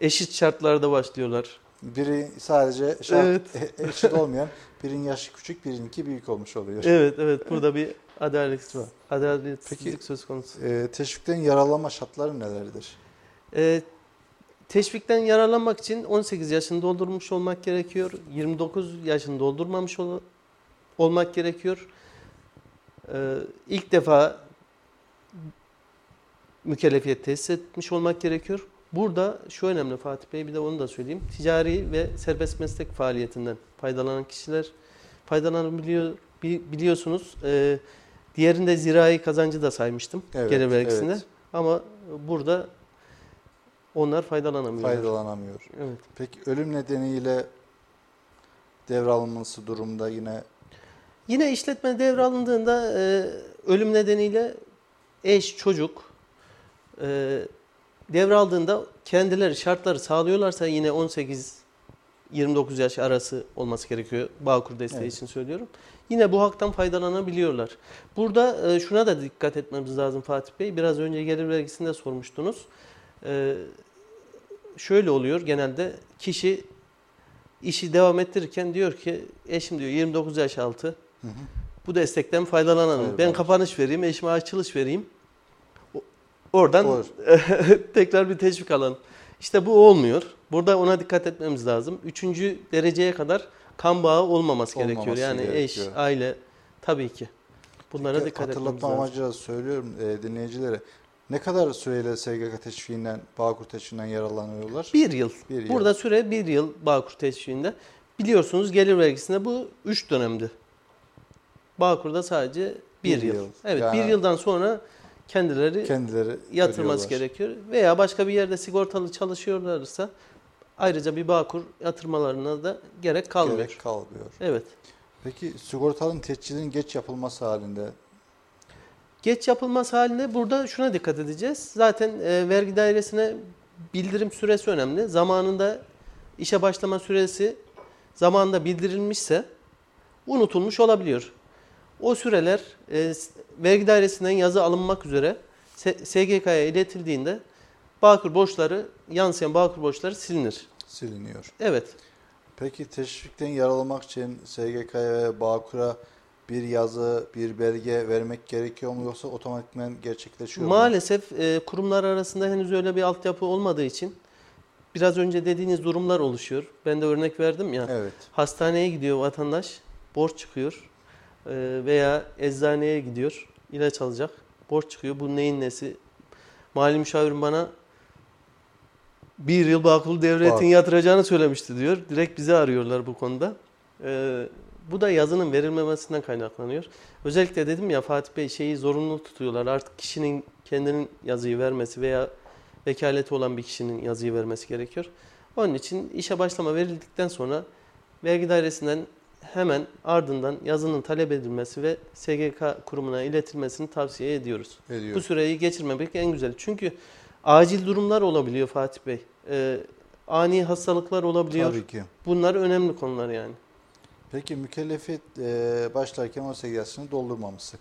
Eşit şartlarda başlıyorlar. Biri sadece şart, Evet. e- eşit olmayan, birinin yaşı küçük, birininki büyük olmuş oluyor. Evet evet burada bir adalet, Var. adaletsizlik Peki- söz konusu. Ee, teşvikten yararlanma şartları nelerdir? Ee, teşvikten yararlanmak için 18 yaşını doldurmuş olmak gerekiyor. 29 yaşını doldurmamış ol- olmak gerekiyor. Ee, ilk defa mükellefiyet tesis etmiş olmak gerekiyor. Burada şu önemli Fatih Bey bir de onu da söyleyeyim. Ticari ve serbest meslek faaliyetinden faydalanan kişiler faydalanabiliyor bi- biliyorsunuz. Ee, diğerinde zirai kazancı da saymıştım Evet, gelir vergisinde. evet. Ama burada onlar faydalanamıyorlar. Faydalanamıyor. Evet. Peki ölüm nedeniyle devralınması durumda yine Yine işletme devralındığında e, ölüm nedeniyle eş, çocuk e, devraldığında kendileri şartları sağlıyorlarsa yine 18-29 yaş arası olması gerekiyor. Bağkur desteği Evet. için söylüyorum. Yine bu haktan faydalanabiliyorlar. Burada e, şuna da dikkat etmemiz lazım Fatih Bey. Biraz önce gelir vergisinde sormuştunuz. E, şöyle oluyor genelde kişi işi devam ettirirken diyor ki eşim diyor 29 yaş altı Hı hı. bu destekten faydalanalım. Hayır, ben kapanış vereyim, eşime açılış vereyim. Oradan tekrar bir teşvik alalım. İşte bu olmuyor. Burada ona dikkat etmemiz lazım. Üçüncü dereceye kadar kan bağı olmaması, gerekiyor. Olmaması Yani gerekiyor. eş, aile tabii ki. Bunlara dikkat etmemiz hatırlatma lazım. amacıyla söylüyorum e, dinleyicilere. Ne kadar süreyle SGK teşviğinden, Bağkur teşviğinden yararlanıyorlar? Bir yıl. Bir yıl. Burada süre bir yıl Bağkur teşviğinde. Biliyorsunuz gelir vergisinde bu üç dönemdi. Bağkur'da sadece bir, Bir yıl. yıl. Evet Yani- bir yıldan sonra kendileri Kendileri yatırması ödüyorlar. gerekiyor. Veya başka bir yerde sigortalı çalışıyorlarsa ayrıca bir Bağkur yatırmalarına da gerek kalmıyor. Gerek kalmıyor. Evet. Peki sigortalının teçhizinin geç yapılması halinde Geç yapılması halinde burada şuna dikkat edeceğiz. Zaten e, vergi dairesine bildirim süresi önemli. Zamanında işe başlama süresi zamanında bildirilmişse unutulmuş olabiliyor. O süreler e, vergi dairesinden yazı alınmak üzere SGK'ya iletildiğinde Bağkur borçları, yansıyan Bağkur borçları silinir. Siliniyor. Evet. Peki teşvikten yaralamak için SGK'ya ve Bağkur'a bir yazı, bir belge vermek gerekiyor mu yoksa otomatikman gerçekleşiyor mu? Maalesef e, kurumlar arasında henüz öyle bir altyapı olmadığı için biraz önce dediğiniz durumlar oluşuyor. Ben de örnek verdim ya. Evet. Hastaneye gidiyor vatandaş, borç çıkıyor veya eczaneye gidiyor, ilaç alacak, borç çıkıyor. Bu neyin nesi? Mali müşavirim bana bir yıl Bağkur devletin Bak. yatıracağını söylemişti diyor. Direkt bizi arıyorlar bu konuda. E, bu da yazının verilmemesinden kaynaklanıyor. Özellikle dedim ya Fatih Bey şeyi zorunlu tutuyorlar. Artık kişinin kendinin yazıyı vermesi veya vekaleti olan bir kişinin yazıyı vermesi gerekiyor. Onun için işe başlama verildikten sonra vergi dairesinden hemen ardından yazının talep edilmesi ve SGK kurumuna iletilmesini tavsiye ediyoruz. Ediyor. Bu süreyi geçirmemek en güzel. Çünkü acil durumlar olabiliyor Fatih Bey. Ee, ani hastalıklar olabiliyor. Tabii ki. Bunlar önemli konular yani. Peki mükellefiyet e, başlarken 18 yaşını doldurmamıştık.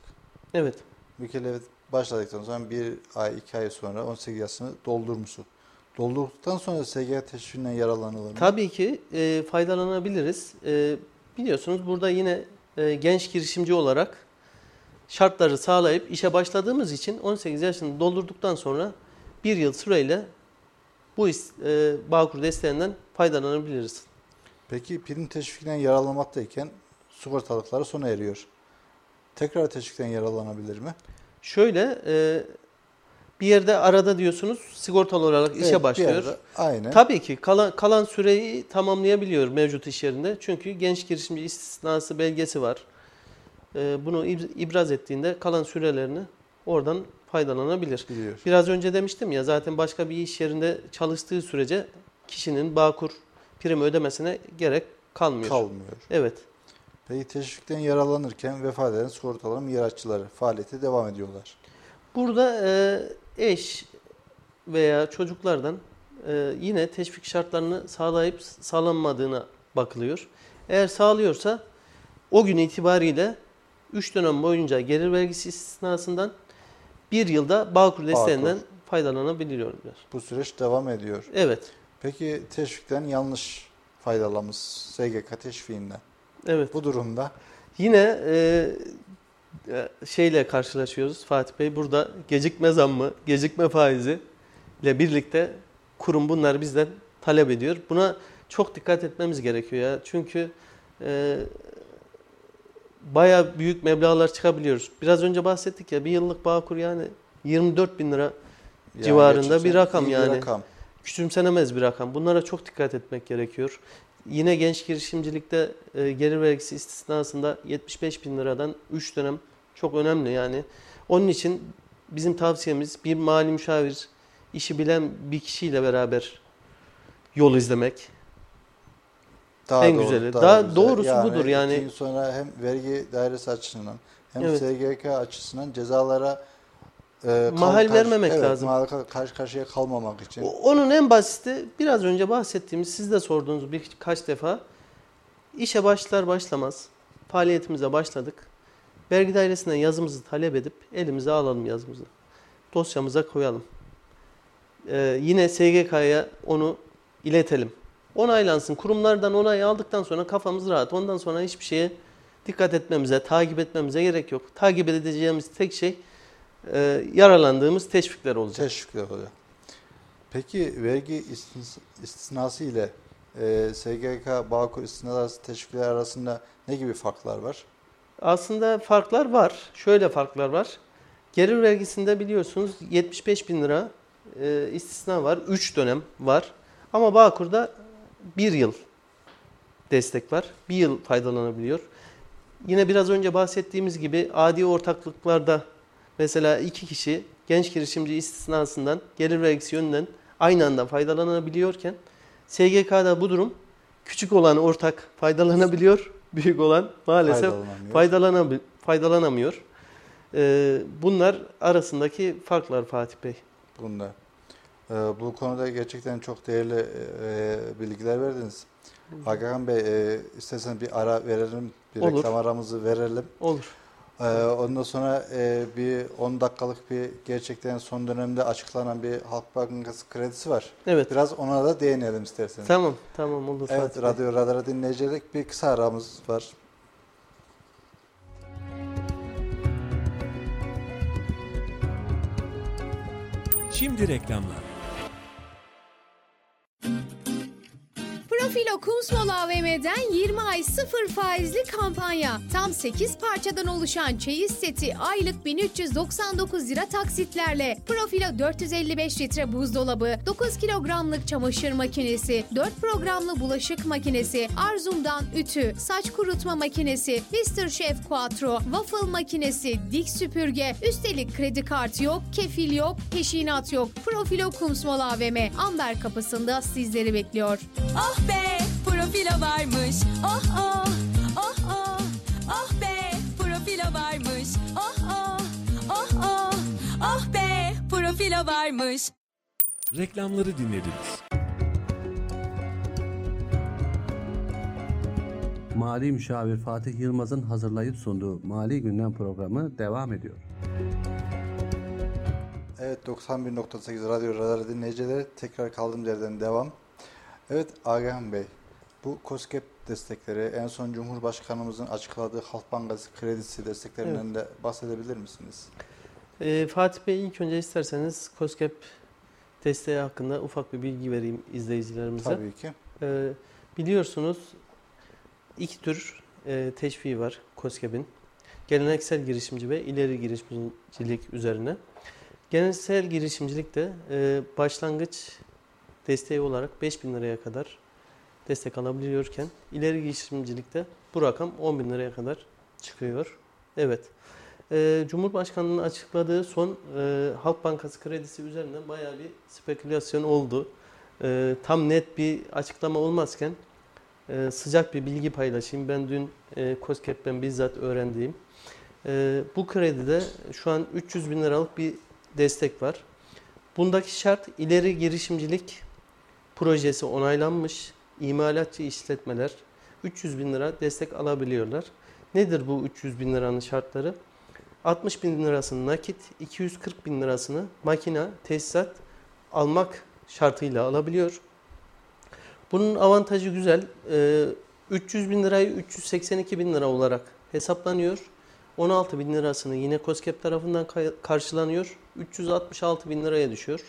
Evet. Mükellefiyet başladıktan sonra bir ay, iki ay sonra 18 yaşını doldurmuşsun. Doldurduktan sonra SGK teşviğinden yararlanılır mı? Tabii ki e, faydalanabiliriz. E, biliyorsunuz burada yine e, genç girişimci olarak şartları sağlayıp işe başladığımız için 18 yaşını doldurduktan sonra bir yıl süreyle bu is- e, Bağkur desteğinden faydalanabiliriz. Peki prim teşvikinden yararlanmaktayken sigortalıkları sona eriyor. Tekrar teşvikten yararlanabilir mi? Şöyle e, bir yerde arada diyorsunuz sigortalı olarak işe Evet, başlıyor. yerde- Aynen. Tabii ki kalan, kalan süreyi tamamlayabiliyor mevcut iş yerinde. Çünkü genç girişimci istisnası belgesi var. Ee, bunu ib- ibraz ettiğinde kalan sürelerini oradan faydalanabilir. Biliyor. Biraz önce demiştim ya zaten başka bir iş yerinde çalıştığı sürece kişinin Bağkur prim ödemesine gerek kalmıyor. Kalmıyor. Evet. Peki teşvikten yararlanırken vefat eden sigortaların mirasçıları faaliyete devam ediyorlar. Burada e, eş veya çocuklardan e, yine teşvik şartlarını sağlayıp sağlanmadığına bakılıyor. Eğer sağlıyorsa o gün itibariyle 3 dönem boyunca gelir vergisi istisnasından bir yılda Bağkur desteğinden faydalanabiliyorlar. Bu süreç devam ediyor. Evet. Peki teşvikten yanlış faydalanmış SGK teşviğinden. Evet. Bu durumda Yine e, şeyle karşılaşıyoruz Fatih Bey. Burada gecikme zammı, gecikme faizi ile birlikte kurum bunları bizden talep ediyor. Buna çok dikkat etmemiz gerekiyor ya. Çünkü e, bayağı büyük meblağlar çıkabiliyoruz. Biraz önce bahsettik ya bir yıllık Bağkur yani 24 bin lira yani Civarında bir rakam yani. rakam. küçümsenemez bir rakam. Bunlara çok dikkat etmek gerekiyor. Yine genç girişimcilikte e, gelir vergisi istisnasında 75 bin liradan 3 dönem çok önemli yani. Onun için bizim tavsiyemiz bir mali müşavir, işi bilen bir kişiyle beraber yol izlemek. Daha En doğru, güzeli. Daha güzel. doğrusu budur iki yani. sonra hem vergi dairesi açısından hem Evet. SGK açısından cezalara e, Mahal vermemek evet, lazım. mahal karşı karşıya kalmamak için. Onun en basiti biraz önce bahsettiğimiz, siz de sorduğunuz birkaç defa işe başlar başlamaz faaliyetimize başladık. Vergi dairesinden yazımızı talep edip elimize alalım yazımızı. Dosyamıza koyalım. Ee, yine SGK'ya onu iletelim. Onaylansın. Kurumlardan onay aldıktan sonra kafamız rahat. Ondan sonra hiçbir şeye dikkat etmemize, takip etmemize gerek yok. Takip edeceğimiz tek şey e, yaralandığımız teşvikler olacak. Teşvikler oluyor. Peki vergi istis- istisnası ile e, SGK, Bağkur istisnası teşvikler arasında ne gibi farklar var? Aslında farklar var. Şöyle farklar var. Gelir vergisinde biliyorsunuz 75 bin lira e, istisna var. 3 dönem var. Ama Bağkur'da 1 yıl destek var. 1 yıl faydalanabiliyor. Yine biraz önce bahsettiğimiz gibi adi ortaklıklarda mesela iki kişi genç girişimci istisnasından gelir vergisi yönünden aynı anda faydalanabiliyorken SGK'da bu durum küçük olan ortak faydalanabiliyor, büyük olan maalesef Faydalanamıyor. faydalanamıyor. Ee, bunlar arasındaki farklar Fatih Bey. Bunda. Ee, bu konuda gerçekten çok değerli e, bilgiler verdiniz. Hakan Bey, e, isterseniz bir ara verelim, bir Olur. reklam aramızı verelim. Olur. Ee, ondan sonra e, bir 10 dakikalık bir gerçekten son dönemde açıklanan bir Halk Bankası kredisi var. Evet. Biraz ona da değinelim isterseniz. Tamam, tamam olur Evet, Fatih. Radyo Radar'a dinleyicilik bir kısa aramız var. Şimdi reklamlar. Profilo Kumsmol AVM'den 20 ay sıfır faizli kampanya. Tam 8 parçadan oluşan çeyiz seti aylık 1399 lira taksitlerle. Profilo 455 litre buzdolabı, 9 kilogramlık çamaşır makinesi, 4 programlı bulaşık makinesi, Arzum'dan ütü, saç kurutma makinesi, Mr. Chef Quattro, waffle makinesi, dik süpürge, üstelik kredi kartı yok, kefil yok, peşinat yok. Profilo Kumsmol AVM Amber kapısında sizleri bekliyor. Oh be profilo varmış. Oh oh oh oh. Oh be profilo varmış. Oh oh oh oh. Oh be profilo varmış. Reklamları dinlediniz. Mali Müşavir Fatih Yılmaz'ın hazırlayıp sunduğu Mali Gündem programı devam ediyor. Evet 91.8 Radyo Radar dinleyicileri tekrar kaldığımız yerden devam. Evet Agah Bey bu COSGAP destekleri en son Cumhurbaşkanımızın açıkladığı Halk Bankası kredisi desteklerinden de bahsedebilir misiniz? Ee, Fatih Bey ilk önce isterseniz COSGAP desteği hakkında ufak bir bilgi vereyim izleyicilerimize. Tabii ki. Ee, biliyorsunuz iki tür e, teşviği var COSGAP'in. Geleneksel girişimci ve ileri girişimcilik üzerine. Geleneksel girişimcilikte e, başlangıç desteği olarak 5000 liraya kadar destek alabiliyorken ileri girişimcilikte bu rakam 10 bin liraya kadar çıkıyor. Evet. E, Cumhurbaşkanı'nın açıkladığı son e, Halk Bankası kredisi üzerinden bayağı bir spekülasyon oldu. E, tam net bir açıklama olmazken e, sıcak bir bilgi paylaşayım. Ben dün e, COSGAP'ten bizzat öğrendiğim. E, bu kredide şu an 300 bin liralık bir destek var. Bundaki şart ileri girişimcilik projesi onaylanmış. İmalatçı işletmeler 300 bin lira destek alabiliyorlar. Nedir bu 300 bin liranın şartları? 60 bin lirasını nakit, 240 bin lirasını makina, tesisat almak şartıyla alabiliyor. Bunun avantajı güzel. Ee, 300 bin lirayı 382 bin lira olarak hesaplanıyor. 16 bin lirasını yine COSGAP tarafından karşılanıyor. 366 bin liraya düşüyor.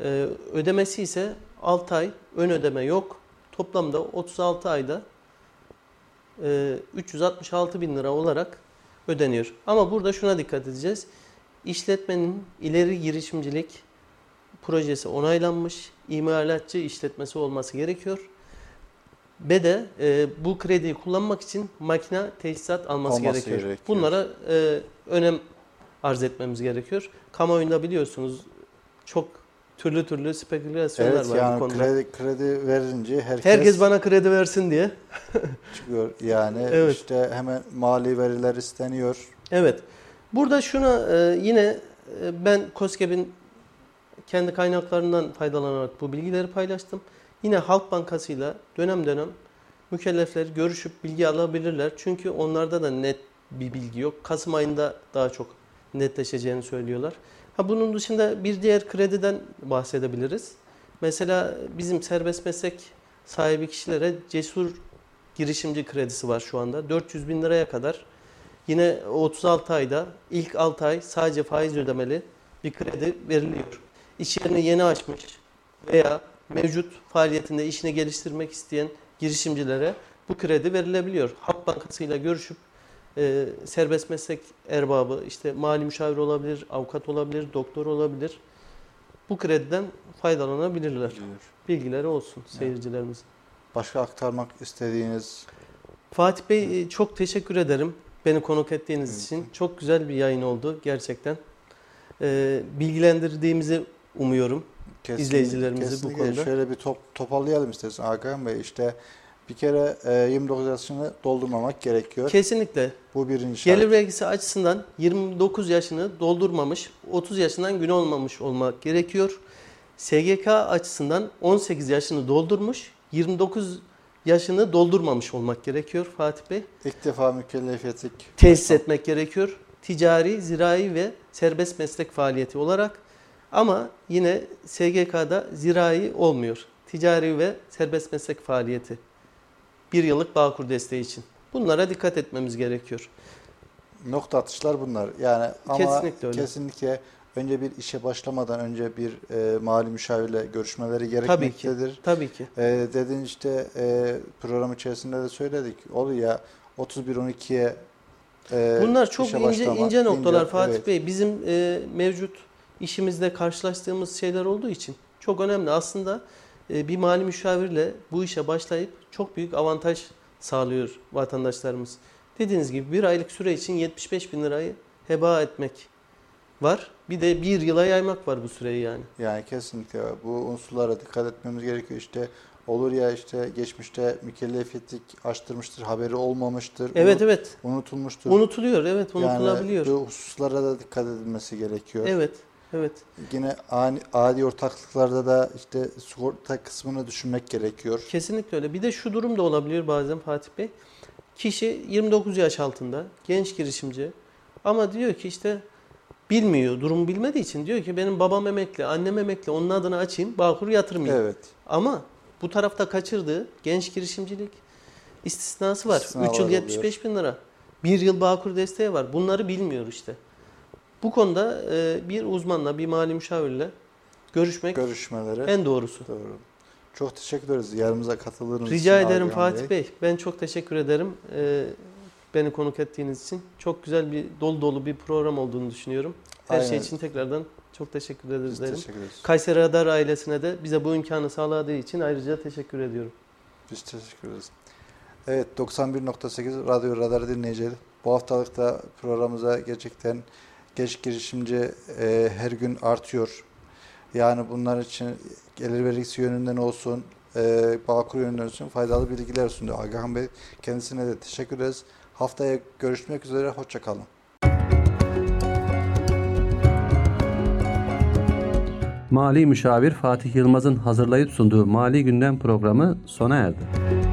Ee, ödemesi ise 6 ay ön ödeme yok. Toplamda 36 ayda e, 366 bin lira olarak ödeniyor. Ama burada şuna dikkat edeceğiz. İşletmenin ileri girişimcilik projesi onaylanmış, imalatçı işletmesi olması gerekiyor. Ve de e, bu krediyi kullanmak için makine tesisat alması Olması gerekiyor. gerekiyor. Bunlara e, önem arz etmemiz gerekiyor. Kamuoyunda biliyorsunuz çok türlü türlü spekülasyonlar Evet var yani bu konuda. kredi, kredi verince herkes, Herkes bana kredi versin diye. çıkıyor. Yani Evet. işte hemen mali veriler isteniyor. Evet. Burada şuna e, yine e, ben COSGAP'in kendi kaynaklarından faydalanarak bu bilgileri paylaştım. Yine Halk Bankası'yla dönem dönem mükellefler görüşüp bilgi alabilirler. Çünkü onlarda da net bir bilgi yok. Kasım ayında daha çok netleşeceğini söylüyorlar. Ha bunun dışında bir diğer krediden bahsedebiliriz. Mesela bizim serbest meslek sahibi kişilere cesur girişimci kredisi var şu anda. 400 bin liraya kadar Yine 36 ayda ilk 6 ay sadece faiz ödemeli bir kredi veriliyor. İş yerini yeni açmış veya mevcut faaliyetinde işini geliştirmek isteyen girişimcilere bu kredi verilebiliyor. Halk Bankası ile görüşüp e, serbest meslek erbabı, işte mali müşavir olabilir, avukat olabilir, doktor olabilir. Bu krediden faydalanabilirler. Bilgileri olsun seyircilerimizin. Başka aktarmak istediğiniz Fatih Bey e, çok teşekkür ederim beni konuk ettiğiniz için. Çok güzel bir yayın oldu gerçekten. Ee, bilgilendirdiğimizi umuyorum. Kesin- İzleyicilerimizi bu kesinlikle konuda. Şöyle bir top, toparlayalım istersen Hakan Bey. İşte bir kere e, 29 yaşını doldurmamak gerekiyor. Kesinlikle Bu birinci şart. gelir vergisi açısından 29 yaşını doldurmamış, 30 yaşından gün olmamış olmak gerekiyor. SGK açısından 18 yaşını doldurmuş, 29 yaşını doldurmamış olmak gerekiyor Fatih Bey. İlk defa mükellefiyetlik Tesis etmek gerekiyor. Ticari, zirai ve serbest meslek faaliyeti olarak. Ama yine SGK'da zirai olmuyor. Ticari ve serbest meslek faaliyeti. Bir yıllık Bağkur desteği için. Bunlara dikkat etmemiz gerekiyor. nokta atışlar bunlar. Yani ama Kesinlikle öyle. kesinlikle önce bir işe başlamadan önce bir e, mali müşavirle görüşmeleri Tabii ki. gerekmektedir. Tabii ki. E, dediğin işte e, program içerisinde de söyledik. Oluyor ya 31-12'ye e, Bunlar çok ince başlama, ince noktalar ince, Fatih evet. Bey. Bizim e, mevcut işimizde karşılaştığımız şeyler olduğu için çok önemli. Aslında e, bir mali müşavirle bu işe başlayıp çok büyük avantaj sağlıyor vatandaşlarımız. Dediğiniz gibi bir aylık süre için 75 bin lirayı heba etmek var. Bir de bir yıla yaymak var bu süreyi yani. Yani kesinlikle bu unsurlara dikkat etmemiz gerekiyor. İşte olur ya işte geçmişte mükellefiyetlik açtırmıştır, haberi olmamıştır, Evet unut- evet. unutulmuştur. Unutuluyor. Evet unutulabiliyor. Yani bu hususlara da dikkat edilmesi gerekiyor. Evet. Evet. Yine ani, adi ortaklıklarda da işte sigorta kısmını düşünmek gerekiyor. Kesinlikle öyle. Bir de şu durum da olabiliyor bazen Fatih Bey. Kişi 29 yaş altında, genç girişimci ama diyor ki işte bilmiyor, durumu bilmediği için diyor ki benim babam emekli, annem emekli, onun adına açayım, Bağkur yatırmayayım. Evet. Ama bu tarafta kaçırdığı genç girişimcilik istisnası var. İstisnalar 3 yıl oluyor. 75 bin lira. 1 yıl Bağkur desteği var. Bunları bilmiyor işte. Bu konuda e, bir uzmanla, bir mali müşavirle görüşmek Görüşmeleri. en doğrusu. Doğru. Çok teşekkür ederiz yarımıza katıldığınız Rica için ederim Agah Fatih Bey. Ben çok teşekkür ederim. Ee, beni konuk ettiğiniz için. Çok güzel bir dolu dolu bir program olduğunu düşünüyorum. Her şey Aynen. için tekrardan çok teşekkür ederiz. Biz derim. teşekkür ederiz. Kayseri Radar ailesine de bize bu imkanı sağladığı için ayrıca teşekkür ediyorum. Biz teşekkür ederiz. Evet 91.8 Radyo Radar dinleyicileri. Bu haftalık da programımıza gerçekten genç girişimci e, her gün artıyor. Yani bunlar için gelir vergisi yönünden olsun, e, Bağkur yönünden olsun faydalı bilgiler sundu. Agahan Bey kendisine de teşekkür ederiz. Haftaya görüşmek üzere, hoşçakalın. Mali Müşavir Fatih Yılmaz'ın hazırlayıp sunduğu Mali Gündem programı sona erdi.